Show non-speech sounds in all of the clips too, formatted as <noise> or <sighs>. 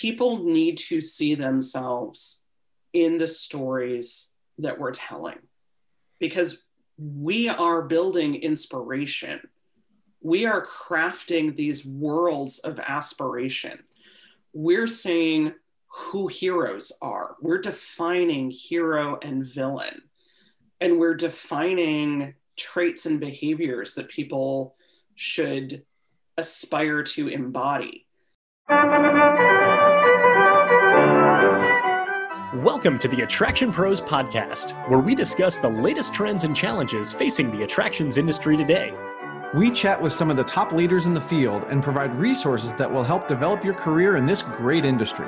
people need to see themselves in the stories that we're telling because we are building inspiration. We are crafting these worlds of aspiration. We're saying who heroes are. We're defining hero and villain. And we're defining traits and behaviors that people should aspire to embody. Welcome to the Attraction Pros podcast, where we discuss the latest trends and challenges facing the attractions industry today. We chat with some of the top leaders in the field and provide resources that will help develop your career in this great industry.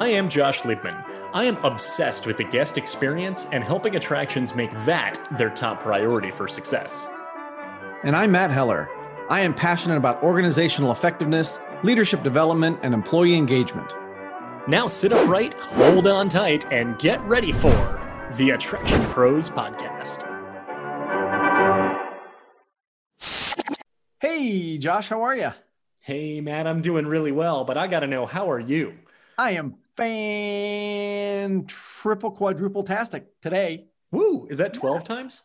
I am Josh Liebman. I am obsessed with the guest experience and helping attractions make that their top priority for success. And I'm Matt Heller. I am passionate about organizational effectiveness, leadership development, and employee engagement. Now sit upright, hold on tight, and get ready for the Attraction Pros Podcast. Hey, Josh, how are you? Hey, Matt, I'm doing really well, but I got to know, how are you? I am fan triple quadruple tastic today. Woo! Is that 12 times?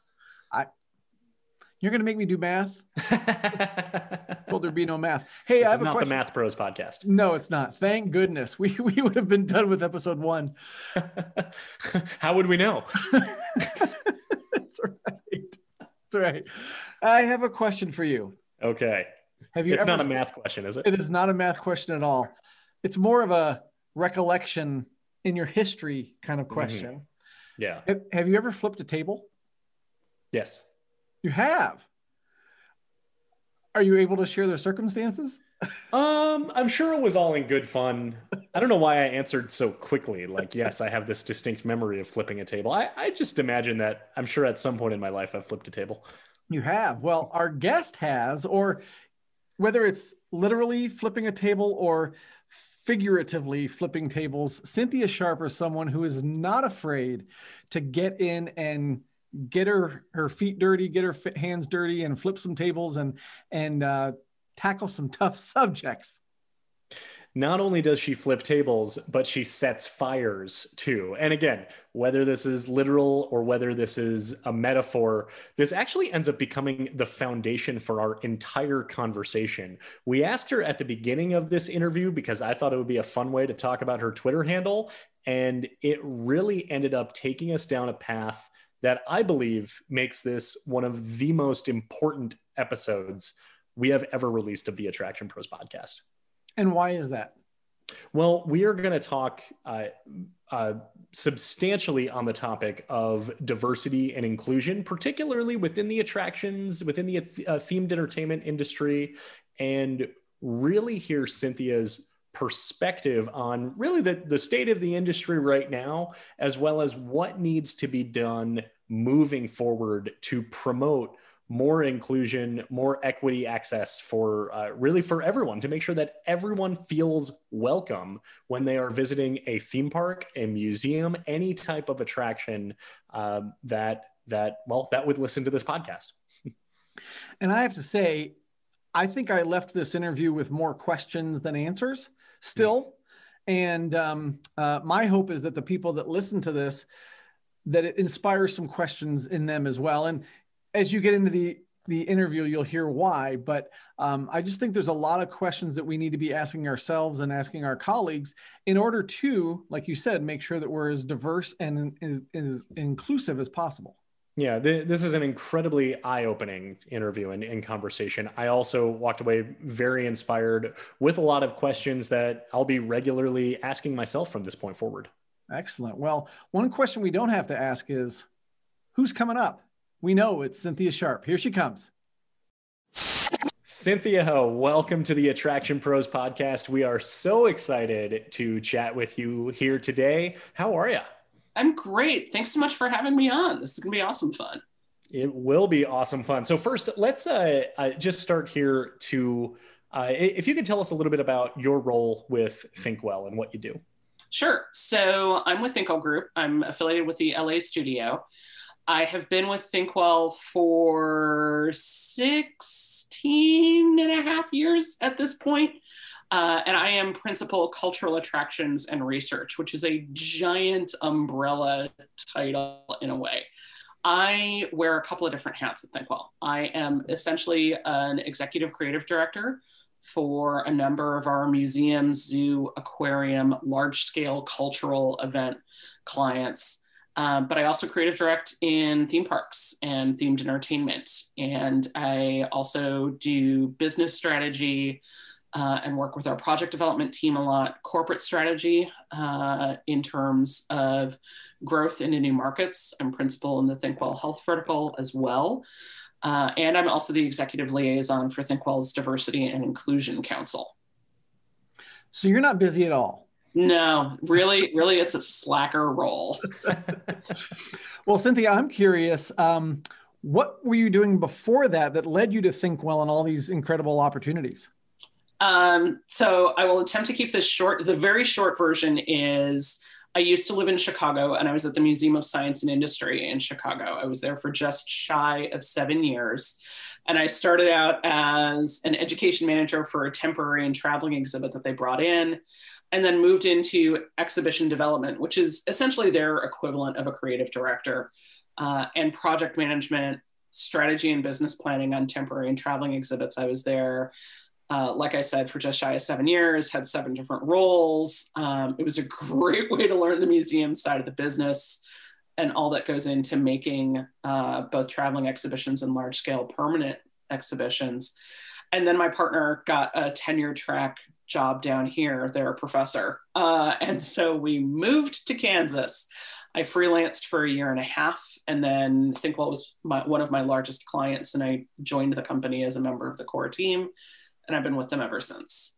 You're gonna make me do math. <laughs> Will there be no math? Hey, this I have is not question. the Math Pros podcast. No, it's not. Thank goodness. We we would have been done with episode one. <laughs> How would we know? <laughs> That's right. That's right. I have a question for you. Okay. Have you It's not a math question, is it? It is not a math question at all. It's more of a recollection in your history kind of mm-hmm. question. Yeah. Have, have you ever flipped a table? Yes. You have. Are you able to share their circumstances? Um, I'm sure it was all in good fun. I don't know why I answered so quickly. Like, yes, I have this distinct memory of flipping a table. I, I just imagine that I'm sure at some point in my life I've flipped a table. You have. Well, our guest has, or whether it's literally flipping a table or figuratively flipping tables, Cynthia Sharp is someone who is not afraid to get in and get her her feet dirty, get her hands dirty, and flip some tables and and uh, tackle some tough <laughs> subjects. Not only does she flip tables, but she sets fires too. And again, whether this is literal or whether this is a metaphor, this actually ends up becoming the foundation for our entire conversation. We asked her at the beginning of this interview because I thought it would be a fun way to talk about her Twitter handle. And it really ended up taking us down a path that I believe makes this one of the most important episodes we have ever released of the Attraction Pros podcast. And why is that? Well, we are going to talk uh, uh, substantially on the topic of diversity and inclusion, particularly within the attractions, within the uh, themed entertainment industry, and really hear Cynthia's perspective on really the, the state of the industry right now, as well as what needs to be done moving forward to promote more inclusion, more equity access for uh, really for everyone to make sure that everyone feels welcome when they are visiting a theme park, a museum, any type of attraction um, that that well that would listen to this podcast. <laughs> And I have to say, I think I left this interview with more questions than answers still. And um, uh, my hope is that the people that listen to this, that it inspires some questions in them as well. And as you get into the the interview, you'll hear why. But um, I just think there's a lot of questions that we need to be asking ourselves and asking our colleagues in order to, like you said, make sure that we're as diverse and as, as inclusive as possible. Yeah, th- this is an incredibly eye opening interview and, and, conversation. I also walked away very inspired with a lot of questions that I'll be regularly asking myself from this point forward. Excellent. Well, one question we don't have to ask is who's coming up? We know it's Cynthia Sharp. Here she comes. Cynthia, Ho, welcome to the Attraction Pros podcast. We are so excited to chat with you here today. How are you? I'm great. Thanks so much for having me on. This is going to be awesome fun. It will be awesome fun. So, first, let's uh, uh, just start here to uh, if you could tell us a little bit about your role with ThinkWell and what you do. Sure. So, I'm with ThinkWell Group, I'm affiliated with the LA studio. I have been with ThinkWell for 16 and a half years at this point. Uh, and I am principal cultural attractions and research, which is a giant umbrella title in a way. I wear a couple of different hats at Thinkwell. I am essentially an executive creative director for a number of our museum, zoo, aquarium, large scale cultural event clients. Um, but I also creative direct in theme parks and themed entertainment. And I also do business strategy uh, and work with our project development team a lot, corporate strategy uh, in terms of growth into new markets. I'm principal in the Thinkwell Health vertical as well. Uh, and I'm also the executive liaison for Thinkwell's Diversity and Inclusion Council. So you're not busy at all? No, really, really, it's a slacker role. <laughs> well, Cynthia, I'm curious. Um, what were you doing before that that led you to Thinkwell and all these incredible opportunities? Um, so I will attempt to keep this short. The very short version is I used to live in Chicago and I was at the Museum of Science and Industry in Chicago. I was there for just shy of seven years. And I started out as an education manager for a temporary and traveling exhibit that they brought in, and then moved into exhibition development, which is essentially their equivalent of a creative director, uh, and project management, strategy and business planning on temporary and traveling exhibits. I was there uh, like I said, for just shy of seven years, had seven different roles. Um, it was a <laughs> great way to learn the museum side of the business and all that goes into making uh, both traveling exhibitions and large scale permanent exhibitions. And then my partner got a tenure track job down here. They're a professor. Uh, and so we moved to Kansas. I freelanced for a year and a half, and then Thinkwell was my, one of my largest clients, and I joined the company as a member of the core team and I've been with them ever since.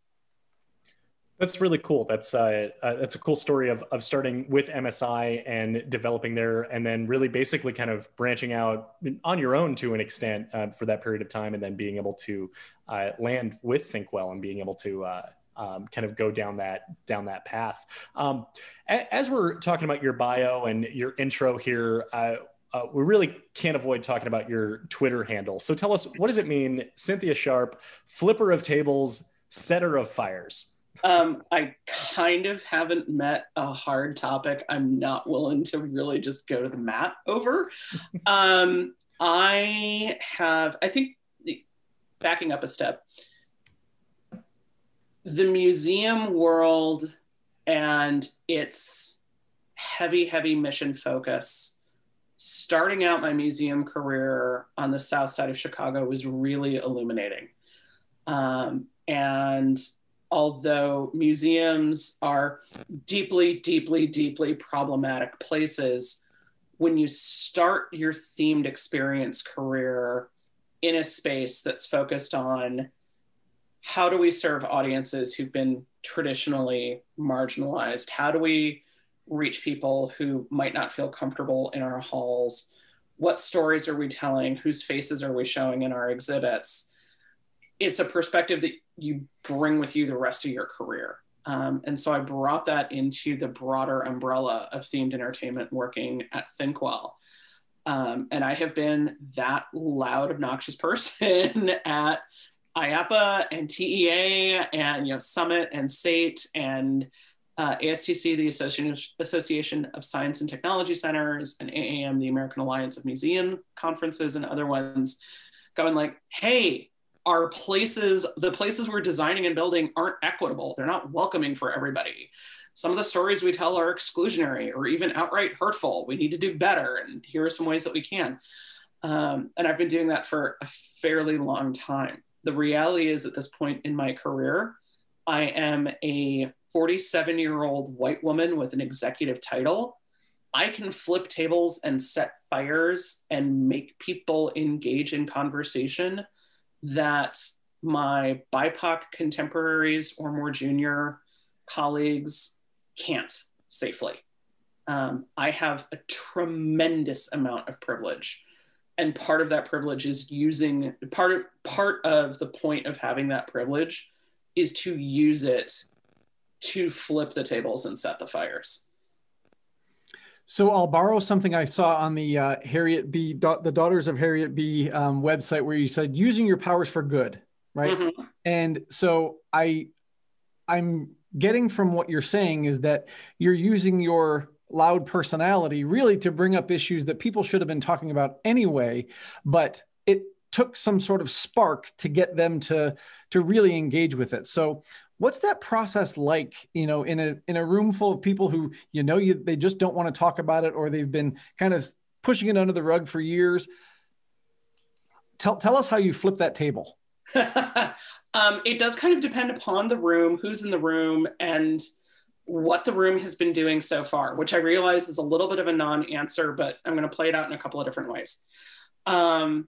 That's really cool. That's uh, uh, that's a cool story of of starting with MSI and developing there, and then really basically kind of branching out on your own to an extent uh, for that period of time, and then being able to uh, land with Thinkwell and being able to uh, um, kind of go down that down that path. Um, as we're talking about your bio and your intro here, uh, we really can't avoid talking about your Twitter handle. So tell us, what does it mean, Cynthia Sharp, flipper of tables, setter of fires? Um, I kind of haven't met a hard topic I'm not willing to really just go to the mat over. <laughs> um, I have, I think, backing up a step, the museum world and its heavy, heavy mission focus starting out my museum career on the south side of Chicago was really illuminating. Um, and although museums are deeply, deeply, deeply problematic places, when you start your themed experience career in a space that's focused on how do we serve audiences who've been traditionally marginalized? How do we reach people who might not feel comfortable in our halls? What stories are we telling? Whose faces are we showing in our exhibits? It's a perspective that you bring with you the rest of your career. Um, and so I brought that into the broader umbrella of themed entertainment working at Thinkwell. Um, and I have been that loud, obnoxious <laughs> person at IAAPA and TEA and you know Summit and SATE and uh, ASTC, the Association, of Science and Technology Centers, and AAM, the American Alliance of Museum Conferences, and other ones, going like, hey, our places, the places we're designing and building aren't equitable. They're not welcoming for everybody. Some of the stories we tell are exclusionary or even outright hurtful. We need to do better. And here are some ways that we can. Um, and I've been doing that for a fairly long time. The reality is, at this point in my career, I am a 47 year old white woman with an executive title, I can flip tables and set fires and make people engage in conversation that my BIPOC contemporaries or more junior colleagues can't safely. Um, I have a tremendous amount of privilege. And part of that privilege is using part of part of the point of having that privilege is to use it to flip the tables and set the fires. So I'll borrow something I saw on the uh, Harriet B, the Daughters of Harriet B um, website, where you said using your powers for good, right? Mm-hmm. And so I I'm getting from what you're saying is that you're using your loud personality really to bring up issues that people should have been talking about anyway, but it took some sort of spark to get them to to really engage with it. So what's that process like you know in a in a room full of people who you know you they just don't want to talk about it or they've been kind of pushing it under the rug for years? Tell tell us how you flip that table. <laughs> Um, it does kind of depend upon the room who's in the room and what the room has been doing so far which i realize is a little bit of a non-answer but i'm going to play it out in a couple of different ways. Um,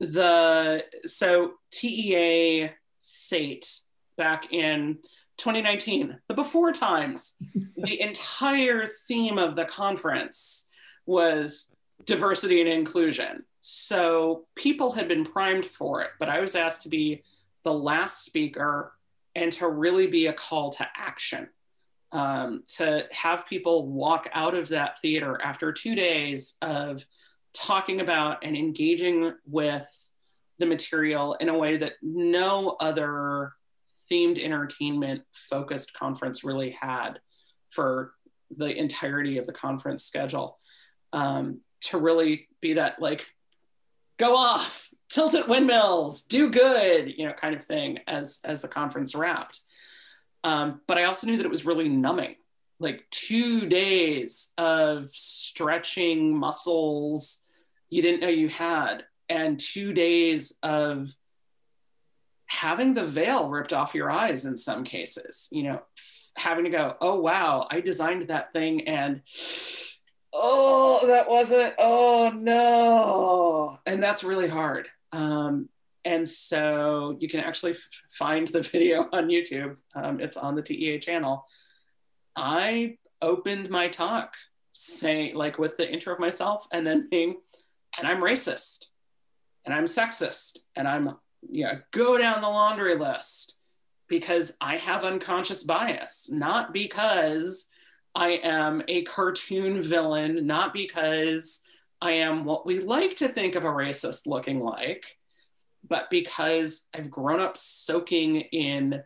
the so TEA SATE back in 2019, the before times. <laughs> the entire theme of the conference was diversity and inclusion. So people had been primed for it, but I was asked to be the last speaker and to really be a call to action. Um, to have people walk out of that theater after two days of talking about and engaging with the material in a way that no other themed entertainment focused conference really had for the entirety of the conference schedule um, to really be that like go off tilt at windmills do good you know kind of thing as as the conference wrapped. Um, but i also knew that it was really numbing like two days of stretching muscles you didn't know you had and two days of having the veil ripped off your eyes in some cases, you know, having to go, oh, wow, I designed that thing and oh, that wasn't, oh, no. And that's really hard. Um, and so you can actually f- find the <laughs> video on YouTube. Um, it's on the TEA channel. I opened my talk saying, like, with the intro of myself and then being, and I'm racist and I'm sexist and I'm yeah, go down the laundry list because I have unconscious bias, not because I am a cartoon villain, not because I am what we like to think of a racist looking like, but because I've grown up soaking in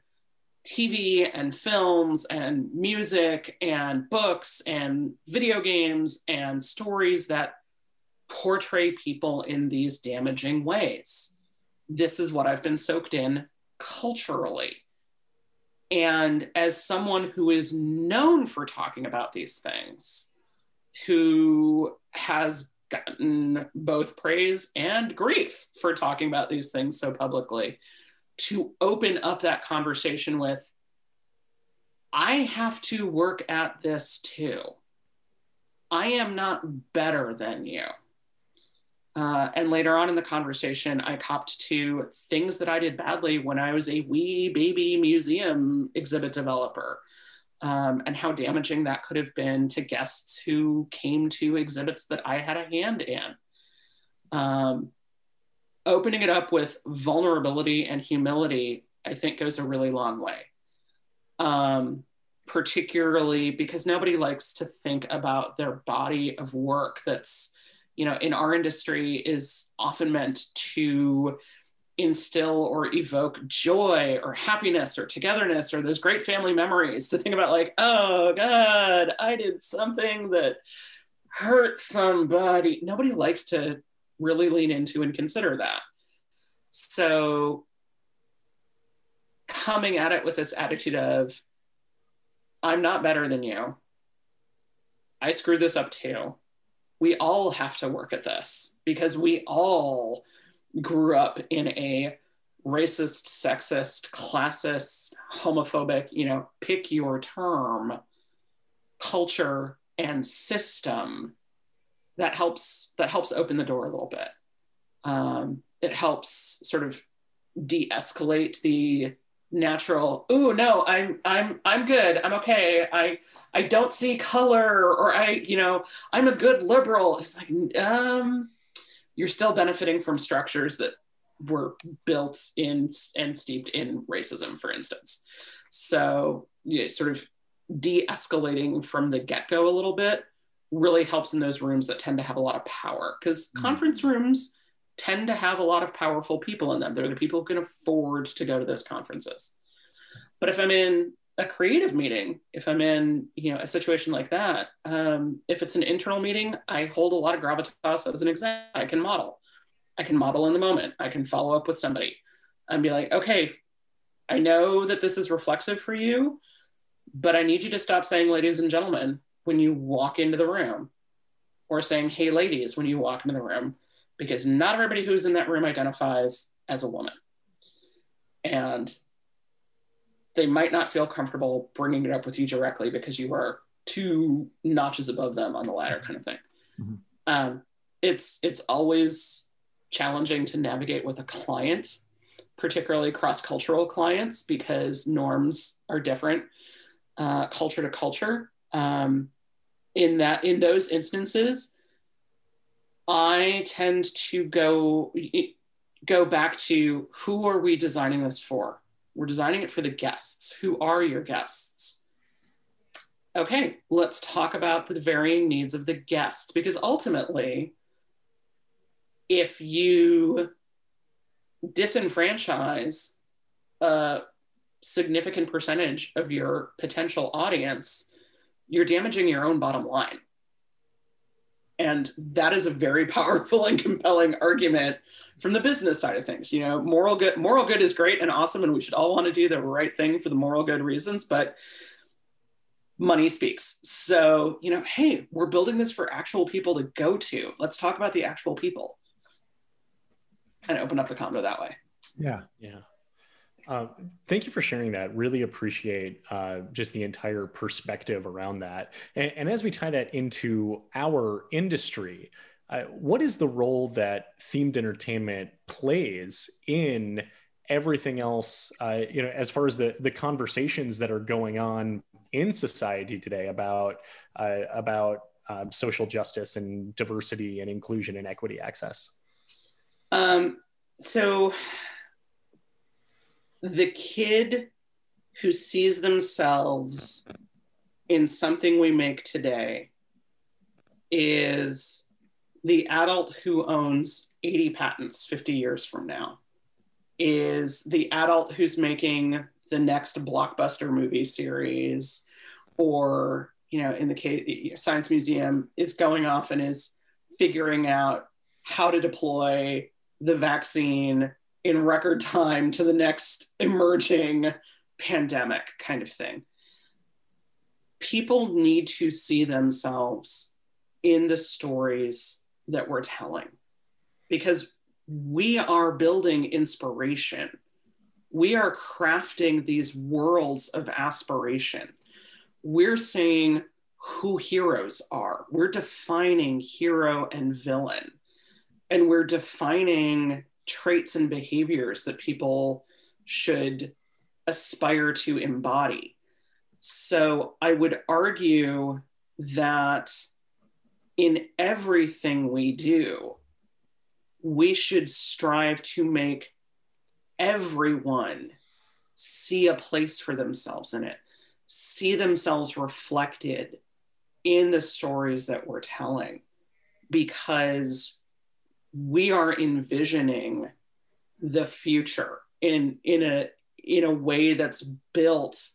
TV and films and music and books and video games and stories that portray people in these damaging ways this is what I've been soaked in culturally. And as someone who is known for talking about these things, who has gotten both praise and grief for talking about these things so publicly, to open up that conversation with, I have to work at this too. I am not better than you. Uh, and later on in the conversation, I copped to things that I did badly when I was a wee baby museum exhibit developer, um, and how damaging that could have been to guests who came to exhibits that I had a hand in. Um, opening it up with vulnerability and humility, I think, goes a really long way. Um, particularly because nobody likes to think about their body of work that's you know, in our industry is often meant to instill or evoke joy or happiness or togetherness or those great family memories to think about like oh god i did something that hurt somebody. Nobody likes to really lean into and consider that. So coming at it with this attitude of i'm not better than you. I screwed this up too we all have to work at this because we all grew up in a racist, sexist, classist, homophobic, you know, pick your term culture and system that helps that helps open the door a little bit. Um, it helps sort of de-escalate the natural oh no i'm i'm i'm good. I'm okay. I i don't see color or i you know i'm a good liberal. It's like um you're still benefiting from structures that were built in and steeped in racism for instance. So yeah, sort of de-escalating from the get-go a little bit really helps in those rooms that tend to have a lot of power because mm-hmm. conference rooms tend to have a lot of powerful people in them. They're the people who can afford to go to those conferences. But if I'm in a creative meeting, if I'm in you know a situation like that, um, if it's an internal meeting, I hold a lot of gravitas as an example. I can model. I can model in the moment. I can follow up with somebody and be like, okay, I know that this is reflexive for you, but I need you to stop saying ladies and gentlemen when you walk into the room or saying hey ladies when you walk into the room because not everybody who's in that room identifies as a woman. And they might not feel comfortable bringing it up with you directly because you are two notches above them on the ladder kind of thing. Mm-hmm. Um, it's it's always challenging to navigate with a client particularly cross-cultural clients because norms are different uh, culture to culture um, in that in those instances i tend to go go back to who are we designing this for? We're designing it for the guests. Who are your guests? Okay let's talk about the varying needs of the guests because ultimately if you disenfranchise a significant percentage of your potential audience, you're damaging your own bottom line. And that is a very <laughs> powerful and compelling argument from the business side of things. You know, moral good moral good is great and awesome, and we should all want to do the right thing for the moral good reasons, but money speaks. So, you know, hey, we're building this for actual people to go to. Let's talk about the actual people And open up the combo that way. Yeah. Yeah. Uh, thank you for sharing that. Really appreciate uh, just the entire perspective around that. And, and, as we tie that into our industry, uh, what is the role that themed entertainment plays in everything else? Uh, you know, as far as the the conversations that are going on in society today about uh, about um, social justice and diversity and inclusion and equity access. Um, so the kid who sees themselves in something we make today is the adult who owns 80 patents 50 years from now is the adult who's making the next blockbuster movie series or you know in the case science museum is going off and is figuring out how to deploy the vaccine in record time to the next emerging pandemic kind of thing. People need to see themselves in the stories that we're telling because we are building inspiration. We are crafting these worlds of aspiration. We're saying who heroes are, we're defining hero and villain and we're defining traits and behaviors that people should aspire to embody. So I would argue that in everything we do, we should strive to make everyone see a place for themselves in it, see themselves reflected in the stories that we're telling, because we are envisioning the future in in a in a way that's built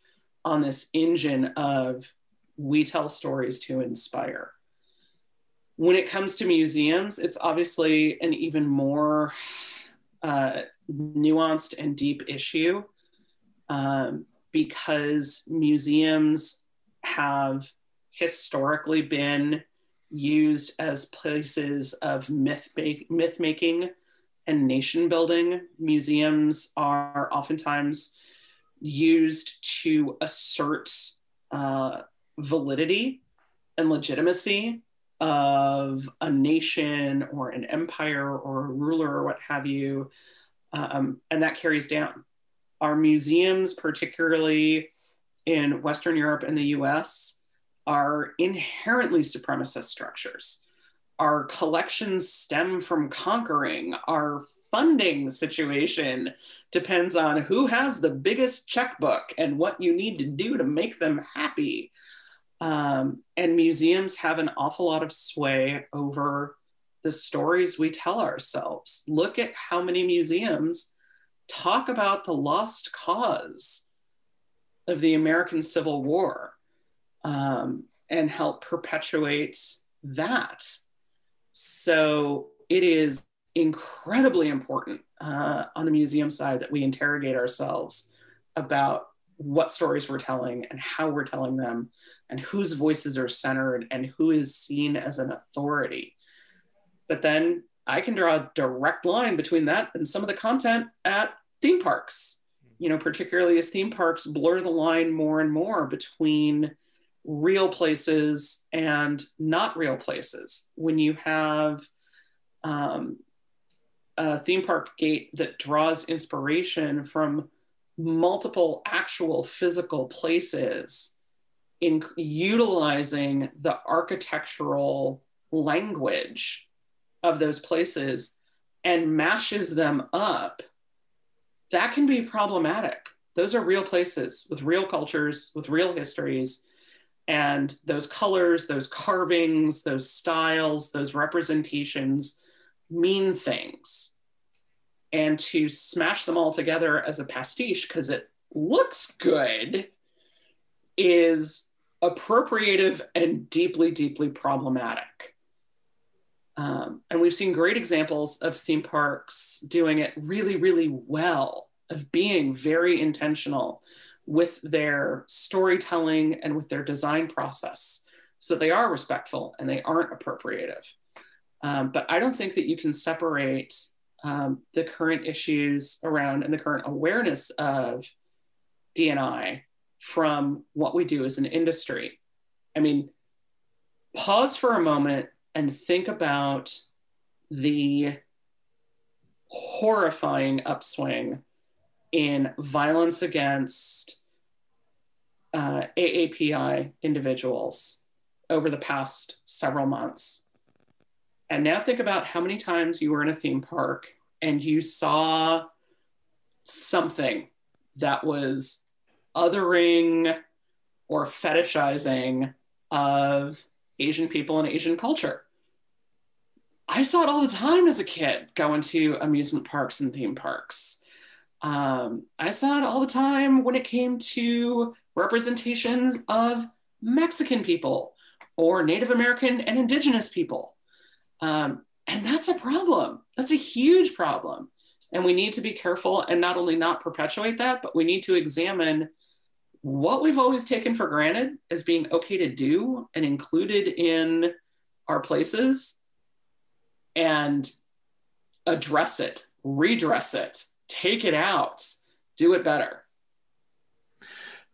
on this engine of we tell stories to inspire. When it comes to museums it's obviously an even more uh, nuanced and deep issue um, because museums have historically been used as places of myth, myth making and nation building. Museums are oftentimes used to assert uh, validity and legitimacy of a nation or an empire or a ruler or what have you. Um, and that carries down. Our museums, particularly in Western Europe and the US, are inherently supremacist structures. Our collections stem from conquering. Our funding situation depends on who has the biggest checkbook and what you need to do to make them happy. Um, and museums have an awful lot of sway over the stories we tell ourselves. Look at how many museums talk about the lost cause of the American Civil War um, and help perpetuate that. So it is incredibly important uh, on the museum side that we interrogate ourselves about what stories we're telling and how we're telling them and whose voices are centered and who is seen as an authority. But then I can draw a direct line between that and some of the content at theme parks, you know, particularly as theme parks blur the line more and more between real places and not real places. When you have um, a theme park gate that draws inspiration from multiple actual physical places in utilizing the architectural language of those places and mashes them up, that can be problematic. Those are real places with real cultures, with real histories. And those colors, those carvings, those styles, those representations mean things. And to smash them all together as a pastiche because it looks good is appropriative and deeply, deeply problematic. Um, and we've seen great examples of theme parks doing it really, really well, of being very intentional with their storytelling and with their design process. So they are respectful and they aren't appropriative. Um, but I don't think that you can separate um, the current issues around and the current awareness of DNI from what we do as an industry. I mean, pause for a moment and think about the horrifying upswing in violence against uh, AAPI individuals over the past several months. And now think about how many times you were in a theme park and you saw something that was othering or fetishizing of Asian people and Asian culture. I saw it all the time as a kid going to amusement parks and theme parks. Um, I saw it all the time when it came to representation of Mexican people or Native American and Indigenous people. Um, and that's a problem. That's a huge problem. And we need to be careful and not only not perpetuate that, but we need to examine what we've always taken for granted as being okay to do and included in our places and address it, redress it, take it out, do it better.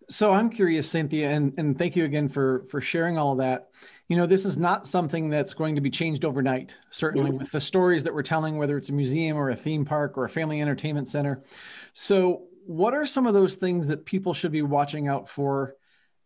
So I'm curious, Cynthia, and, and thank you again for for sharing all of that. You know, this is not something that's going to be changed overnight, certainly mm-hmm. with the stories that we're telling, whether it's a museum or a theme park or a family entertainment center. So what are some of those things that people should be watching out for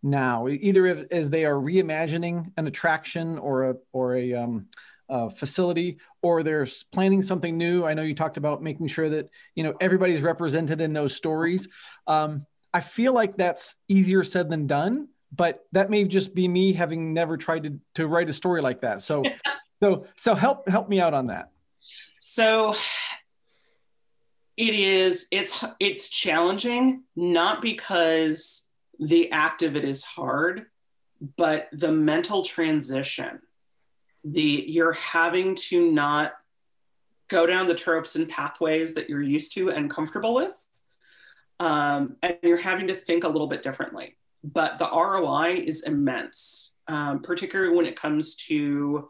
now, either as they are reimagining an attraction or a or a, um, a facility, or they're planning something new? I know you talked about making sure that you know everybody's represented in those stories. Um, I feel like that's easier said than done, but that may just be me having never tried to, to write a story like that. So, <laughs> so, so help help me out on that. So it is it's it's challenging not because the act of it is hard but the mental transition the you're having to not go down the tropes and pathways that you're used to and comfortable with um, and you're having to think a little bit differently but the roi is immense um, particularly when it comes to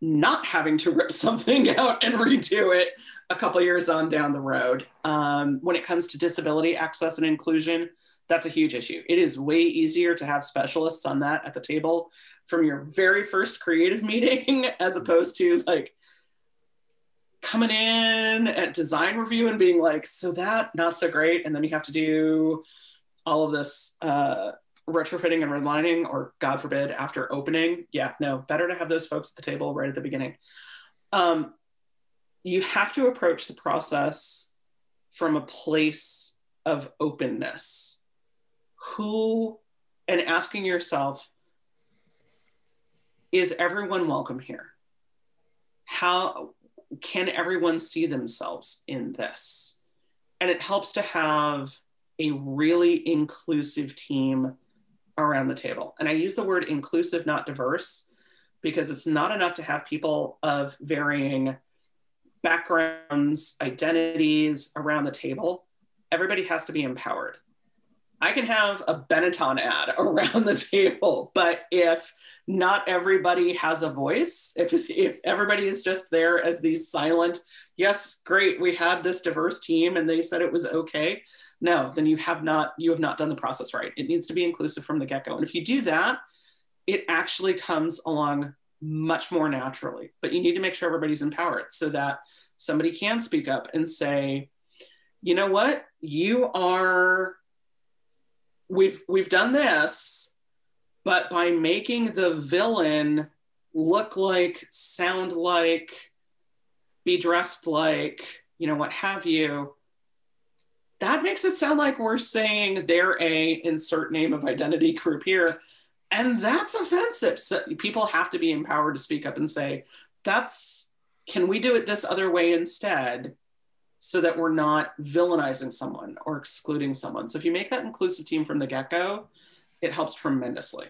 not having to <laughs> rip something out and redo it a couple years on down the road. Um, when it comes to disability access and inclusion, that's a huge issue. It is way easier to have specialists on that at the table from your very first creative meeting <laughs> as opposed to like coming in at design review and being like, so that not so great. And then you have to do all of this uh, retrofitting and redlining, or God forbid, after opening. Yeah, no, better to have those folks at the table right at the beginning. Um, you have to approach the process from a place of openness. Who, and asking yourself, is everyone welcome here? How can everyone see themselves in this? And it helps to have a really inclusive team around the table. And I use the word inclusive, not diverse, because it's not enough to have people of varying backgrounds, identities around the table. Everybody has to be empowered. I can have a Benetton ad <laughs> around the table, but if not everybody has a voice, if, if everybody is just there as these silent, yes, great, we had this diverse team and they said it was okay, no, then you have not you have not done the process right. It needs to be inclusive from the get-go. And if you do that, it actually comes along much more naturally. But you need to make sure everybody's empowered so that somebody can speak up and say, you know what, you are we've we've done this, but by making the villain look like, sound like, be dressed like, you know, what have you, that makes it sound like we're saying they're a insert name of identity group here. And that's offensive. So people have to be empowered to speak up and say, that's, can we do it this other way instead? So that we're not villainizing someone or excluding someone. So if you make that inclusive team from the get go, it helps tremendously.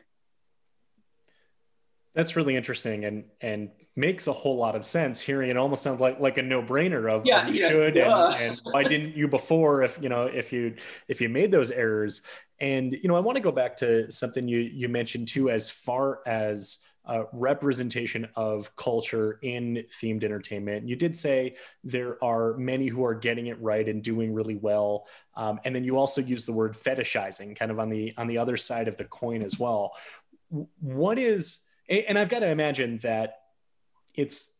That's really interesting and and makes a whole lot of sense. Hearing it almost sounds like like a no brainer of yeah, you yeah, should yeah. And, and why didn't you before if you know if you if you made those errors. And you know I want to go back to something you you mentioned too as far as uh, representation of culture in themed entertainment. You did say there are many who are getting it right and doing really well, um, and then you also use the word fetishizing, kind of on the on the other side of the coin as well. What is and I've got to imagine that it's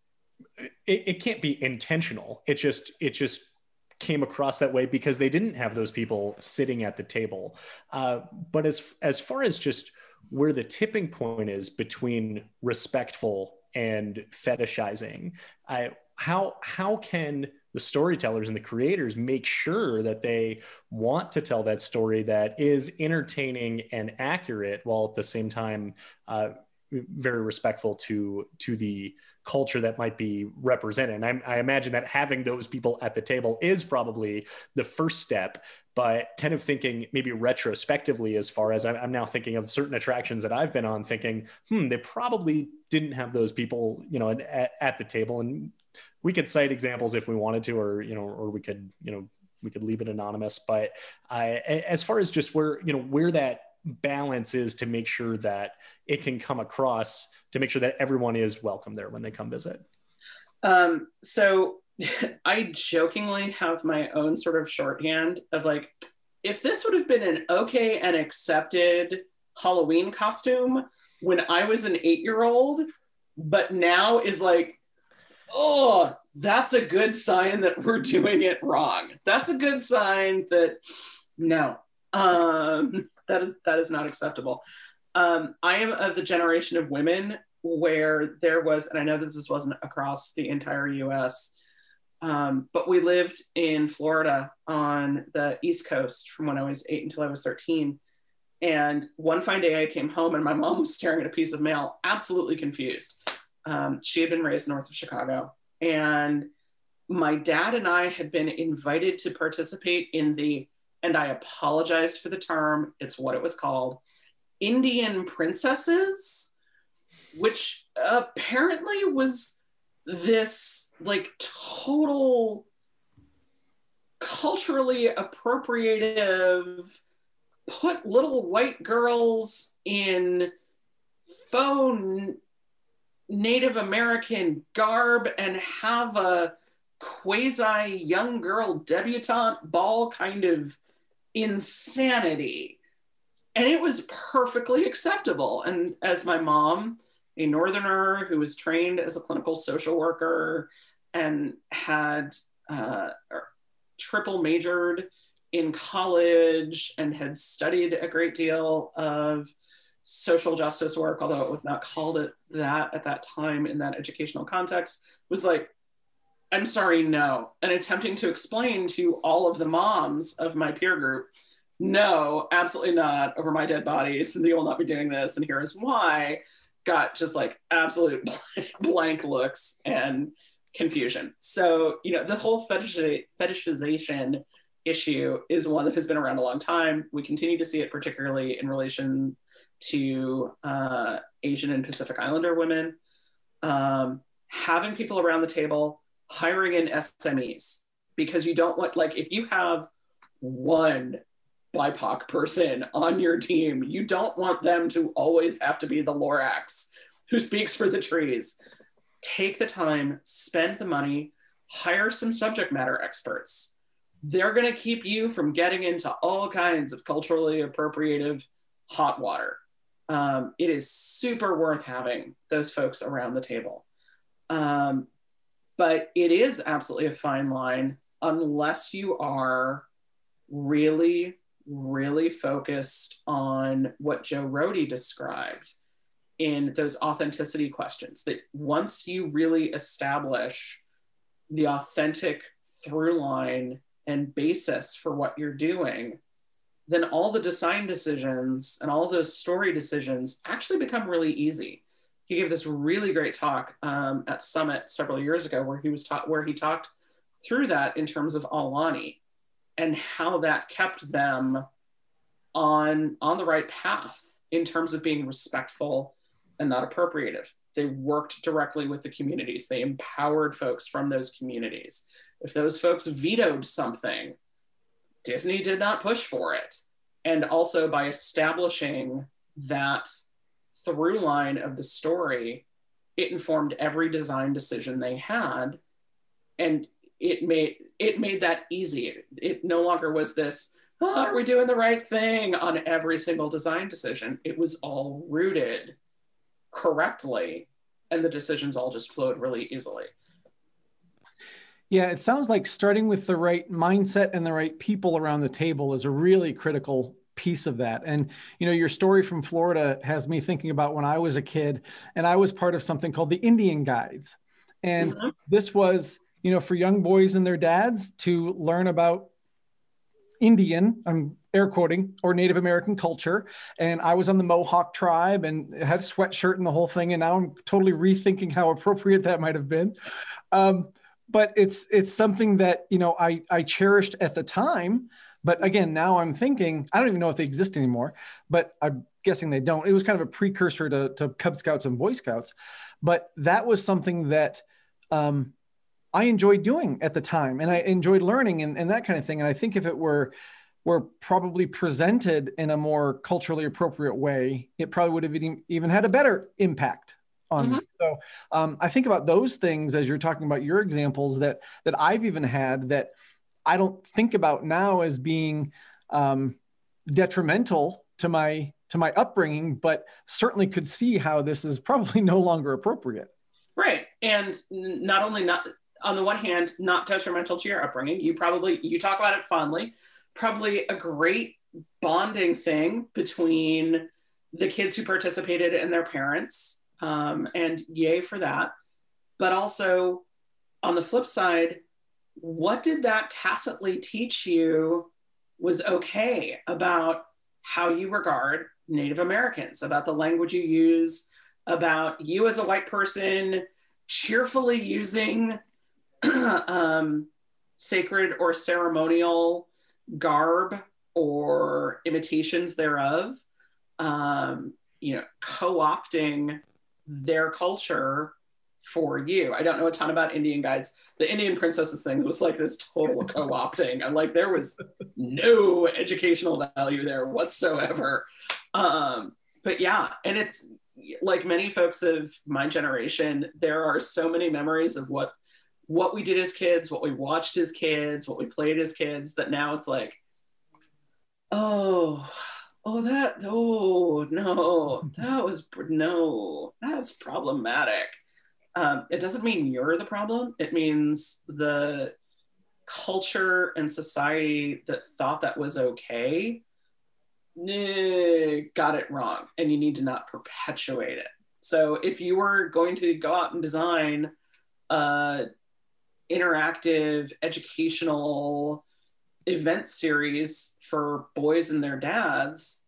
it, it can't be intentional. It just it just came across that way because they didn't have those people sitting at the table. Uh, but as as far as just where the tipping point is between respectful and fetishizing, I, how how can the storytellers and the creators make sure that they want to tell that story that is entertaining and accurate while at the same time uh, very respectful to to the culture that might be represented. And I, I, imagine that having those people at the table is probably the first step. But kind of thinking maybe retrospectively, as far as I'm, now thinking of certain attractions that I've been on, thinking, hmm, they probably didn't have those people, you know, at, at the table. And we could cite examples if we wanted to, or you know, or we could, you know, we could leave it anonymous. But I, as far as just where you know where that balance is to make sure that it can come across to make sure that everyone is welcome there when they come visit? Um, so <laughs> I jokingly have my own sort of shorthand of like, if this would have been an okay and accepted Halloween costume when I was an eight year old, but now is like, oh, that's a good sign that we're doing it wrong. That's a good sign that no. Um, that is that is not acceptable. Um, I am of the generation of women where there was, and I know that this wasn't across the entire U.S., um, but we lived in Florida on the East Coast from when I was eight until I was thirteen. And one fine day, I came home and my mom was staring at a piece of mail, absolutely confused. Um, she had been raised north of Chicago, and my dad and I had been invited to participate in the and I apologize for the term, it's what it was called Indian Princesses, which apparently was this like total culturally appropriative put little white girls in phone Native American garb and have a quasi young girl debutante ball kind of insanity. And it was perfectly acceptable. And as my mom, a northerner who was trained as a clinical social worker and had uh, triple majored in college and had studied a great deal of social justice work, although it was not called it that at that time in that educational context, was like, I'm sorry, no. And attempting to explain to all of the moms of my peer group, no, absolutely not over my dead. And they will not be doing this. And here is why. Got just like absolute <laughs> blank looks and confusion. So, you know, the whole fetish- fetishization issue is one that has been around a long time. We continue to see it, particularly in relation to uh, Asian and Pacific Islander women. Um, having people around the table, hiring in SMEs, because you don't want, like, if you have one BIPOC person on your team, you don't want them to always have to be the Lorax who speaks for the trees. Take the time, spend the money, hire some subject matter experts. They're going to keep you from getting into all kinds of culturally appropriative hot water. Um, it is super worth having those folks around the table. Um, but it is absolutely a fine line unless you are really, really focused on what Joe Rohde described in those authenticity questions. That once you really establish the authentic through line and basis for what you're doing, then all the design decisions and all those story decisions actually become really easy. He gave this really great talk um, at Summit several years ago, where he was taught where he talked through that in terms of Aulani and how that kept them on on the right path in terms of being respectful and not appropriative. They worked directly with the communities. They empowered folks from those communities. If those folks vetoed something, Disney did not push for it. And also by establishing that through line of the story, it informed every design decision they had. And it made it made that easy. It no longer was this, oh, are we doing the right thing on every single design decision? It was all rooted correctly, and the decisions all just flowed really easily. Yeah, it sounds like starting with the right mindset and the right people around the table is a really critical piece of that. And you know, your story from Florida has me thinking about when I was a kid and I was part of something called the Indian Guides. And mm-hmm. this was, you know, for young boys and their dads to learn about Indian, I'm air quoting, or Native American culture. And I was on the Mohawk tribe and had a sweatshirt and the whole thing. And now I'm totally rethinking how appropriate that might have been. Um, but it's it's something that you know I I cherished at the time. But again, now I'm thinking I don't even know if they exist anymore. But I'm guessing they don't. It was kind of a precursor to, to Cub Scouts and Boy Scouts. But that was something that um, I enjoyed doing at the time, and I enjoyed learning and, and that kind of thing. And I think if it were were probably presented in a more culturally appropriate way, it probably would have even had a better impact on mm-hmm. me. So um, I think about those things as you're talking about your examples that that I've even had that I don't think about now as being um, detrimental to my to my upbringing, but certainly could see how this is probably <laughs> no longer appropriate. Right, and not only not on the one hand, not detrimental to your upbringing. You probably you talk about it fondly. Probably a great bonding thing between the kids who participated and their parents, um, and yay for that. But also, on the flip side, what did that tacitly teach you was okay about how you regard Native Americans, about the language you use, about you as a white person cheerfully using <clears throat> um, sacred or ceremonial garb or imitations thereof, um, you know, co-opting their culture for you. I don't know a ton about Indian guides. The Indian princesses thing was like this total <laughs> co-opting. I'm like, there was no educational value there whatsoever. Um, but yeah, and it's like many folks of my generation, there are so many memories of what what we did as kids, what we watched as kids, what we played as kids, that now it's like, oh, oh, that, oh, no, that was, no, that's problematic. Um, it doesn't mean you're the problem. It means the culture and society that thought that was okay got it wrong and you need to not perpetuate it. So if you were going to go out and design interactive educational event series for boys and their dads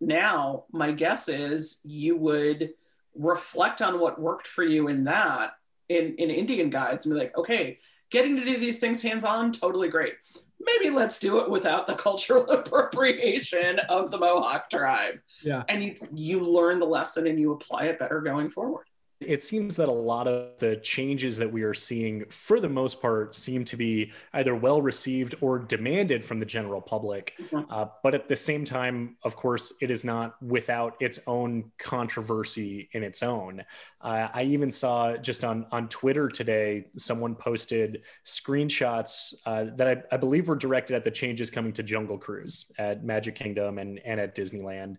now my guess is you would reflect on what worked for you in that in, in indian guides and be like okay getting to do these things hands on totally great maybe let's do it without the <laughs> cultural appropriation of the Mohawk tribe. Yeah. And you you learn the lesson and you apply it better going forward it seems that a lot of the changes that we are seeing, for the most part, seem to be either well received or demanded from the general public. Mm-hmm. Uh, but at the same time, of course, it is not without its own controversy in its own. Uh, I even saw just on, on Twitter today, someone posted screenshots uh, that I, I believe were directed at the changes coming to Jungle Cruise at Magic Kingdom and, and at Disneyland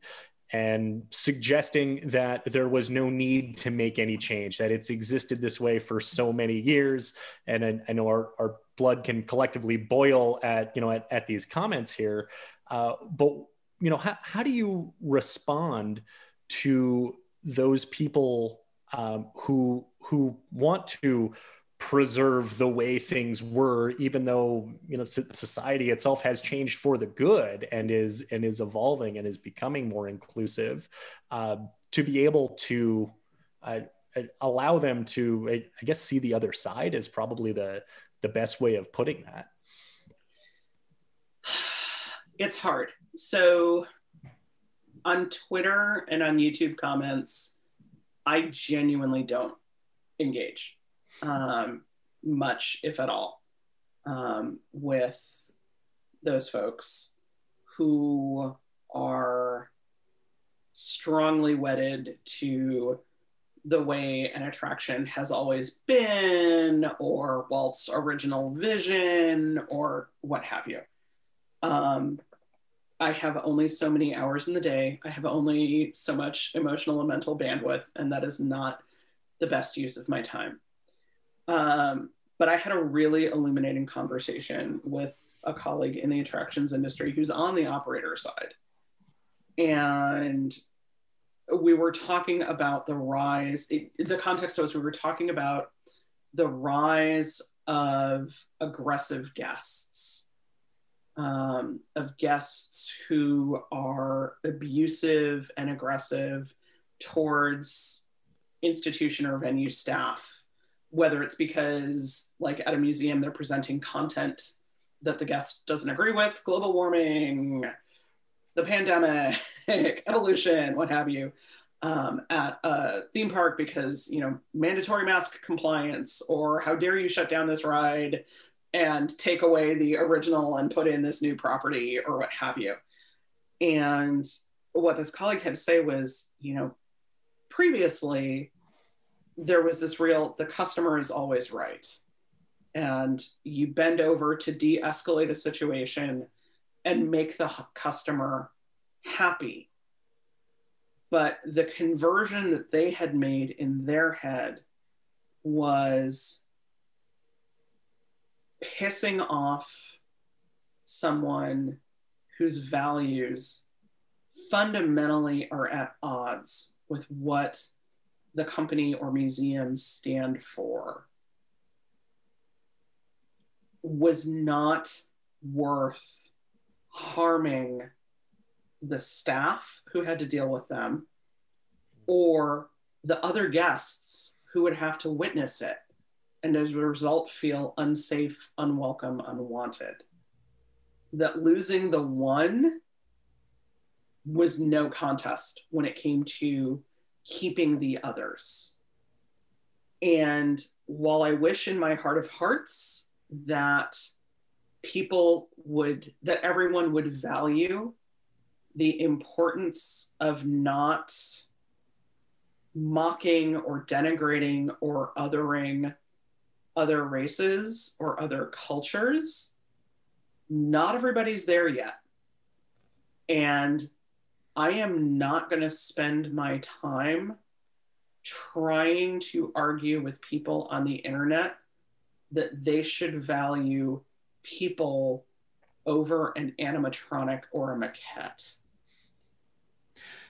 and suggesting that there was no need to make any change, that it's existed this way for so many years. And I, I know our, our blood can collectively boil at, you know, at, at these comments here. Uh, but, you know, how, how do you respond to those people um, who, who want to preserve the way things were even though you know society itself has changed for the good and is and is evolving and is becoming more inclusive uh, to be able to uh, uh allow them to i guess see the other side is probably the the best way of putting that. <sighs> It's hard. So on twitter and on youtube comments i genuinely don't engage um, much, if at all, um, with those folks who are strongly wedded to the way an attraction has always been, or Walt's original vision, or what have you. Um, I have only so many hours in the day. I have only so much emotional and mental bandwidth, and that is not the best use of my time. Um, but I had a really illuminating conversation with a colleague in the attractions industry who's on the operator side. And we were talking about the rise, it, the context was we were talking about the rise of aggressive guests, um, of guests who are abusive and aggressive towards institution or venue staff whether it's because like at a museum they're presenting content that the guest doesn't agree with global warming the pandemic <laughs> evolution what have you um, at a theme park because you know mandatory mask compliance or how dare you shut down this ride and take away the original and put in this new property or what have you. And what this colleague had to say was you know previously there was this real the customer is always right. And you bend over to de-escalate a situation and make the customer happy. But the conversion that they had made in their head was pissing off someone whose values fundamentally are at odds with what the company or museums stand for was not worth harming the staff who had to deal with them or the other guests who would have to witness it and as a result feel unsafe, unwelcome, unwanted. That losing the one was no contest when it came to keeping the others. And while I wish in my heart of hearts that people would, that everyone would value the importance of not mocking or denigrating or othering other races or other cultures, not everybody's there yet. And I am not going to spend my time trying to argue with people on the internet that they should value people over an animatronic or a maquette.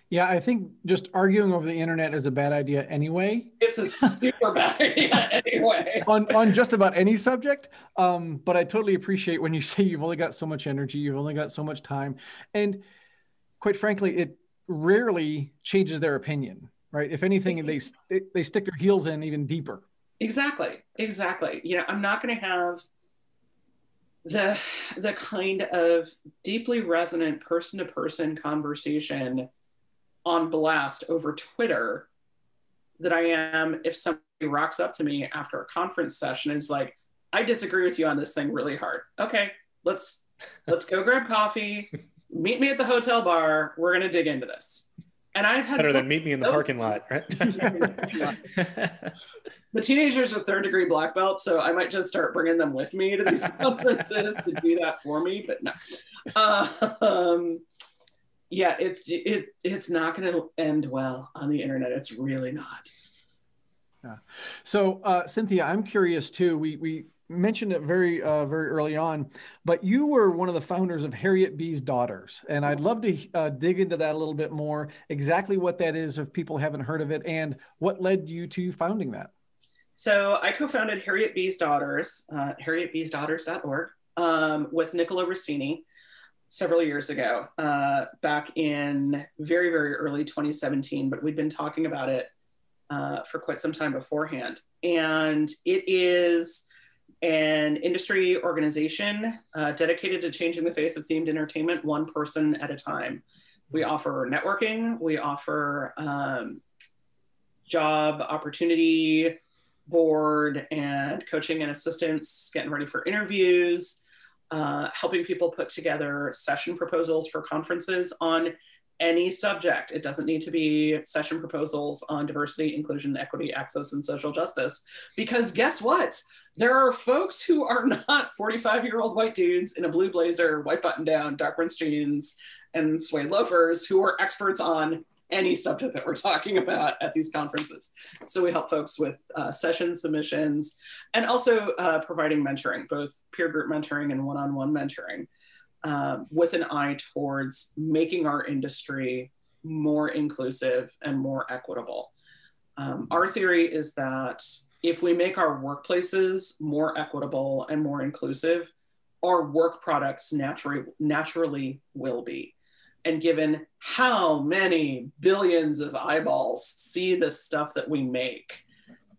Yeah, I think just arguing over the internet is a bad idea anyway. It's a super bad <laughs> idea anyway. on on just about any subject. Um, but I totally appreciate when you say you've only got so much energy, you've only got so much time, and quite frankly, it rarely changes their opinion, right? If anything, they they stick their heels in even deeper. Exactly, exactly. You know, I'm not going to have the the kind of deeply resonant person to person conversation on blast over Twitter that I am if somebody rocks up to me after a conference session and is like, I disagree with you on this thing really hard. Okay, let's let's go grab coffee. <laughs> Meet me at the hotel bar. We're gonna dig into this. And I've had better than meet me in the parking lot, right? <laughs> the teenagers are third degree black belts, so I might just start bringing them with me to these <laughs> conferences to do that for me. But no, uh, um, yeah, it's it it's not going to end well on the internet. It's really not. Yeah. So, uh, Cynthia, I'm curious too. We we mentioned it very uh, very early on, but you were one of the founders of Harriet Bee's Daughters, and I'd love to uh, dig into that a little bit more. Exactly what that is, if people haven't heard of it, and what led you to founding that. So I co-founded Harriet Bee's Daughters, uh, harrietbeesdaughters.org, um, with Nicola Rossini several years ago, uh, back in very very early 2017. But we'd been talking about it uh, for quite some time beforehand, and it is an industry organization uh, dedicated to changing the face of themed entertainment one person at a time. We offer networking, we offer um, job opportunity board and coaching and assistance, getting ready for interviews, uh, helping people put together session proposals for conferences on any subject. It doesn't need to be session proposals on diversity, inclusion, equity, access, and social justice. Because guess what? There are folks who are <laughs> not 45 year old white dudes in a blue blazer, white button down, dark rinse jeans, and suede loafers who are experts on any subject that we're talking about at these conferences. So we help folks with uh, session submissions and also uh, providing mentoring, both peer group mentoring and one on one mentoring, uh, with an eye towards making our industry more inclusive and more equitable. Um, our theory is that if we make our workplaces more equitable and more inclusive, our work products naturally naturally will be. And given how many billions of eyeballs see the stuff that we make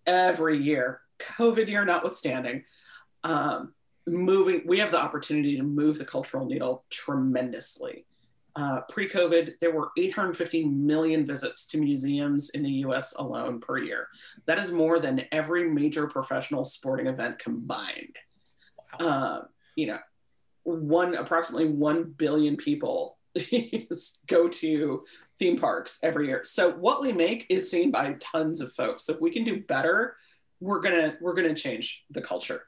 every year, COVID year notwithstanding, um, moving, we have the opportunity to move the cultural needle tremendously. Uh, Pre COVID, there were 850 million visits to museums in the US alone per year. That is more than every major professional sporting event combined. Wow. Uh, you know, one approximately 1 billion people <laughs> go to theme parks every year. So what we make is seen by tons of folks. So if we can do better, we're gonna we're gonna change the culture.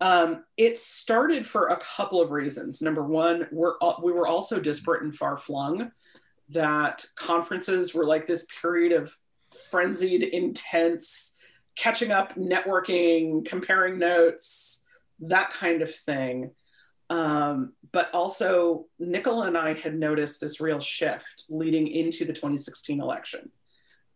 Um, it started for a couple of reasons. Number one, we're we were also disparate and far flung. That conferences were like this period of frenzied, intense catching up, networking, comparing notes, that kind of thing. Um, but also, Nicola and I had noticed this real shift leading into the 2016 election,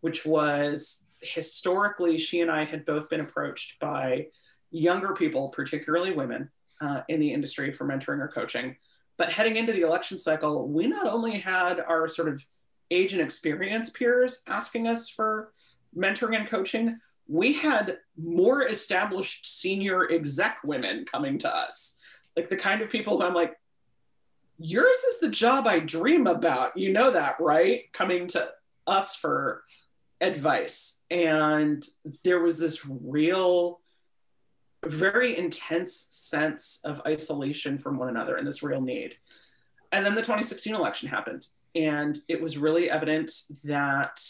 which was historically, she and I had both been approached by younger people, particularly women, uh, in the industry for mentoring or coaching. But heading into the election cycle, we not only had our sort of age and experience peers asking us for mentoring and coaching, we had more established senior exec women coming to us. Like the kind of people who I'm like, yours is the job I dream about. You know that, right? Coming to us for advice. And there was this real very intense sense of isolation from one another and this real need. And then the 2016 election happened. And it was really evident that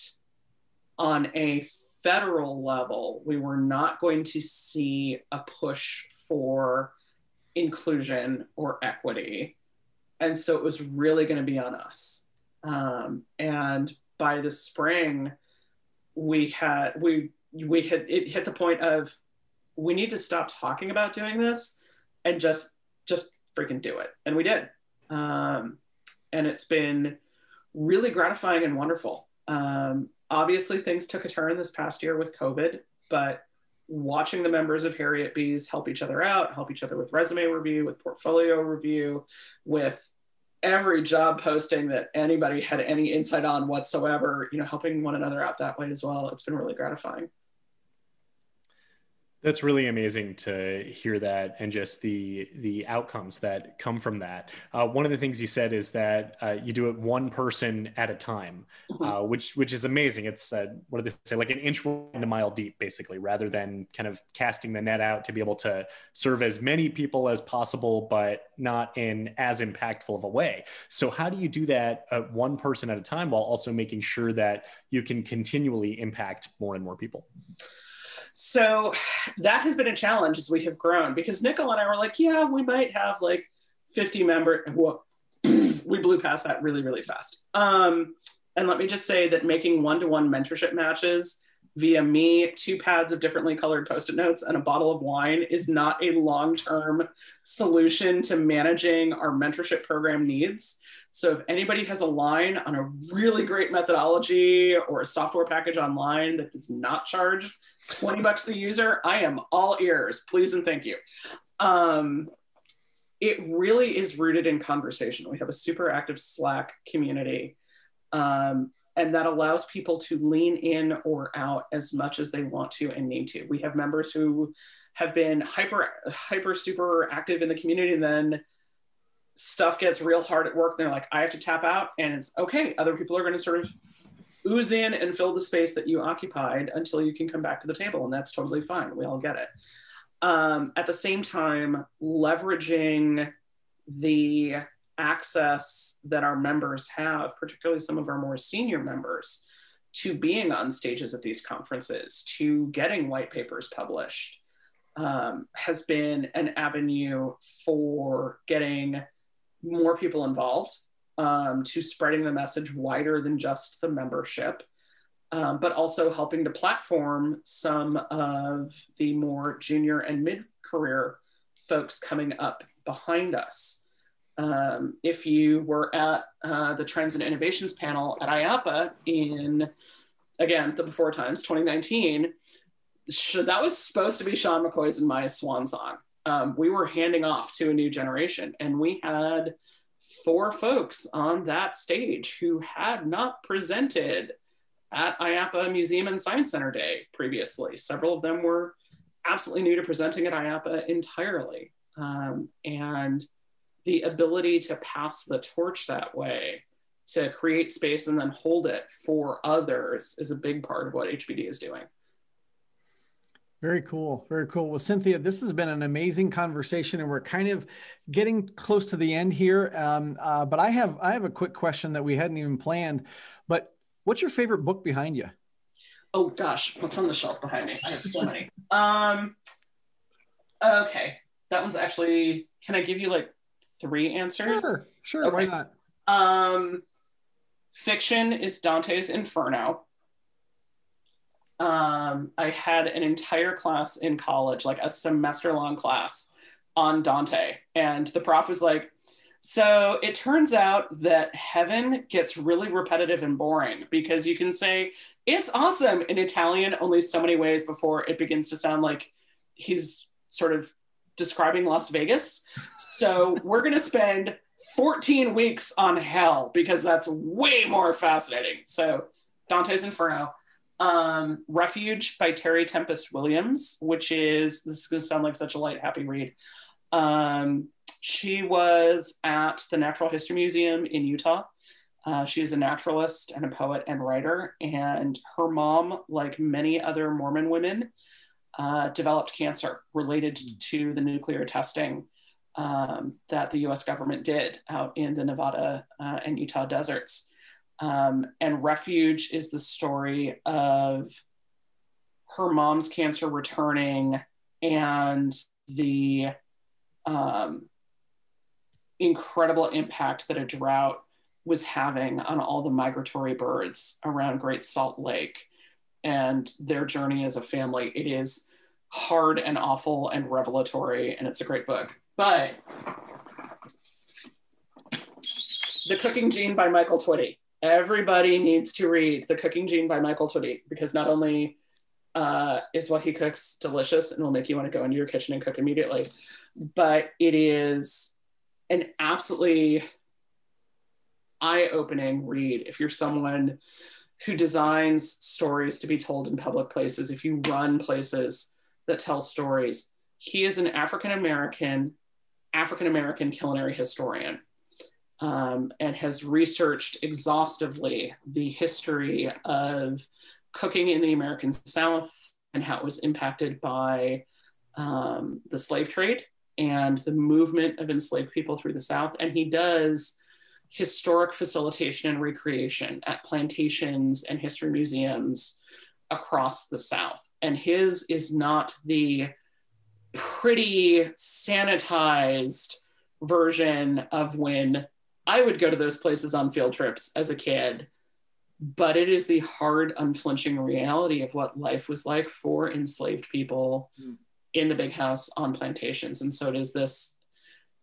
on a federal level, we were not going to see a push for inclusion or equity. And so it was really going to be on us. Um, and by the spring, we had we we had it hit the point of we need to stop talking about doing this and just just freaking do it. And we did. Um, and it's been really gratifying and wonderful. Um, obviously things took a turn this past year with covid but watching the members of harriet bees help each other out help each other with resume review with portfolio review with every job posting that anybody had any insight on whatsoever you know helping one another out that way as well. It's been really gratifying That's really amazing to hear that, and just the the outcomes that come from that. Uh, one of the things you said is that uh, you do it one person at a time, mm-hmm. uh, which which is amazing. It's uh, what do they say, like an inch and a mile deep, basically, rather than kind of casting the net out to be able to serve as many people as possible, but not in as impactful of a way. So, how do you do that one person at a time while also making sure that you can continually impact more and more people? So <sighs> that has been a challenge as we have grown because Nicole and I were like, yeah, we might have like 50 member. Well, <clears throat> we blew past that really, really fast. Um, and let me just say that making one to one mentorship matches via me, two pads of differently colored post it notes, and a bottle of wine is not a long term solution to managing our mentorship program needs. So if anybody has a line on a really great methodology or a software package online that does not charge 20 bucks the user, I am all ears. Please and thank you. Um, it really is rooted in conversation. We have a super active Slack community. Um, and that allows people to lean in or out as much as they want to and need to. We have members who have been hyper, hyper, super active in the community, and then stuff gets real hard at work. They're like, I have to tap out, and it's okay. Other people are going to sort of ooze in and fill the space that you occupied until you can come back to the table. And that's totally fine. We all get it. Um, at the same time, leveraging the access that our members have, particularly some of our more senior members, to being on stages at these conferences, to getting white papers published, um, has been an avenue for getting more people involved um, to spreading the message wider than just the membership, um, but also helping to platform some of the more junior and mid career folks coming up behind us. Um, if you were at uh, the Trends and Innovations panel at IAAPA in, again, the before times, 2019, that was supposed to be Sean McCoy's and my swan song. Um, we were handing off to a new generation, and we had four folks on that stage who had not presented at IAAPA Museum and Science Center Day previously. Several of them were absolutely new to presenting at IAAPA entirely. Um, and the ability to pass the torch that way, to create space and then hold it for others, is a big part of what HBD is doing. Very cool. Very cool. Well, Cynthia, this has been an amazing conversation, and we're kind of getting close to the end here. Um, uh, but I have I have a quick question that we hadn't even planned. But what's your favorite book behind you? Oh gosh, what's on the shelf behind me? I have so many. Um, okay, that one's actually. Can I give you like three answers? Sure, sure. Okay. Why not? Um, fiction is Dante's Inferno um, I had an entire class in college, like a semester long class on Dante. And the prof was like, so it turns out that heaven gets really repetitive and boring because you can say it's awesome in Italian only so many ways before it begins to sound like he's sort of describing Las Vegas. So we're going to spend 14 weeks on hell because that's way more fascinating. So Dante's Inferno um, Refuge by Terry Tempest Williams, which is this is going to sound like such a light, happy read. Um, she was at the Natural History Museum in Utah. Uh, she is a naturalist and a poet and writer, and her mom, like many other Mormon women, uh, developed cancer related to the nuclear testing um, that the US government did out in the Nevada uh, and Utah deserts. Um, and Refuge is the story of her mom's cancer returning and the um, incredible impact that a drought was having on all the migratory birds around Great Salt Lake and their journey as a family. It is hard and awful and revelatory, and it's a great book. But The Cooking Gene by Michael Twitty everybody needs to read The Cooking Gene by Michael Twitty because not only uh, is what he cooks delicious and will make you want to go into your kitchen and cook immediately, but it is an absolutely eye opening read if you're someone who designs stories to be told in public places, if you run places that tell stories. He is an African American, African American culinary historian. Um, and has researched exhaustively the history of cooking in the American South and how it was impacted by um, the slave trade and the movement of enslaved people through the South. And he does historic facilitation and recreation at plantations and history museums across the South. And his is not the pretty sanitized version of when I would go to those places on field trips as a kid. But it is the hard, unflinching reality of what life was like for enslaved people mm. in the big house on plantations. And so it is this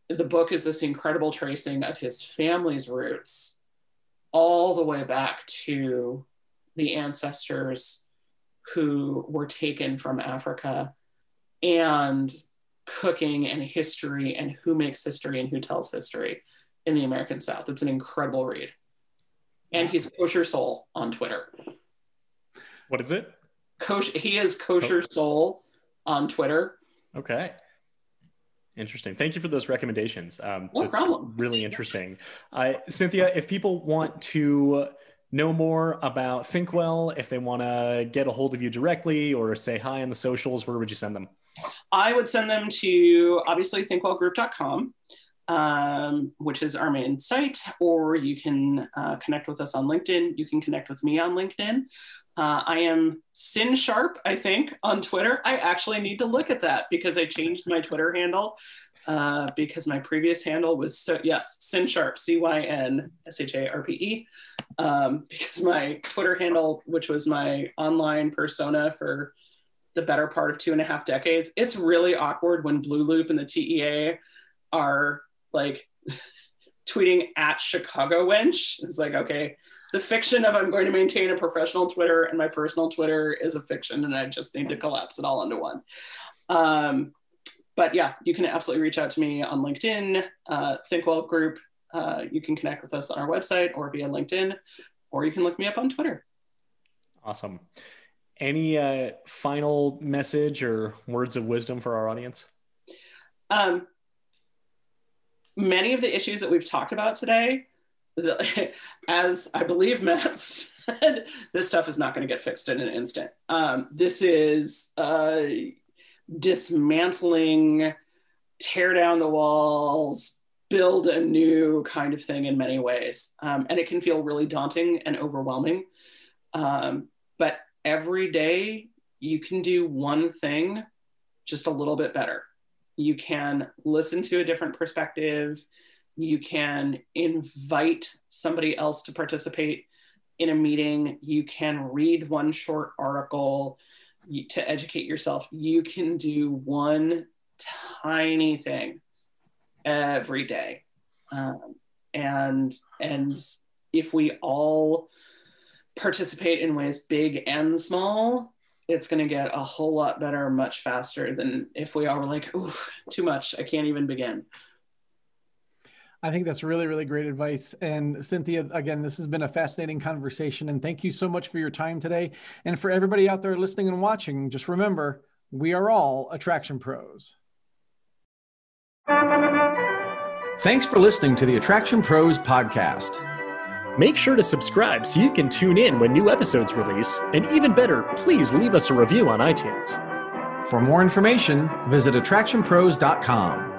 the book is this incredible tracing of his family's roots all the way back to the ancestors who were taken from Africa and cooking and history and who makes history and who tells history in the American South. It's an incredible read. And he's kosher soul on Twitter. What is it? Kosher, he is kosher oh. soul on Twitter. Okay. Interesting. Thank you for those recommendations. Um, no that's problem. Really interesting. Uh, Cynthia, if people want to know more about Thinkwell, if they want to get a hold of you directly or say hi on the socials, where would you send them? I would send them to obviously thinkwellgroup.com, um, which is our main site, or you can uh, connect with us on LinkedIn. You can connect with me on LinkedIn. Uh, I am CynSharpe, I think, on Twitter. I actually need to look at that because I changed my Twitter handle uh, because my previous handle was so yes, CynSharpe, C Y N S H A R P E, um, because my Twitter handle, which was my online persona for the better part of two and a half decades, it's really awkward when Blooloop and the TEA are like <laughs> tweeting at Chicago Wench. It's like okay the fiction of I'm going to maintain a professional Twitter and my personal Twitter is a fiction, and I just need to collapse it all into one. Um, but yeah, you can absolutely reach out to me on LinkedIn, uh, Thinkwell Group. Uh, you can connect with us on our website or via LinkedIn, or you can look me up on Twitter. Awesome. Any uh, final message or words of wisdom for our audience? Um, many of the issues that we've talked about today <laughs> as I believe Matt <laughs> said, this stuff is not going to get fixed in an instant. Um, this is uh, dismantling, tear down the walls, build a new kind of thing in many ways. Um, and it can feel really daunting and overwhelming. Um, but every day you can do one thing just a little bit better. You can listen to a different perspective you can invite somebody else to participate in a meeting. You can read one short article to educate yourself. You can do one tiny thing every day. Um, and and if we all participate in ways big and small, it's going to get a whole lot better much faster than if we all were like, "Ooh, too much. I can't even begin." I think that's really, really great advice. And Cynthia, again, this has been a fascinating conversation. And thank you so much for your time today. And for everybody out there listening and watching, just remember we are all attraction pros. Thanks for listening to the Attraction Pros podcast. Make sure to subscribe so you can tune in when new episodes release. And even better, please leave us a review on iTunes. For more information, visit attractionpros.com.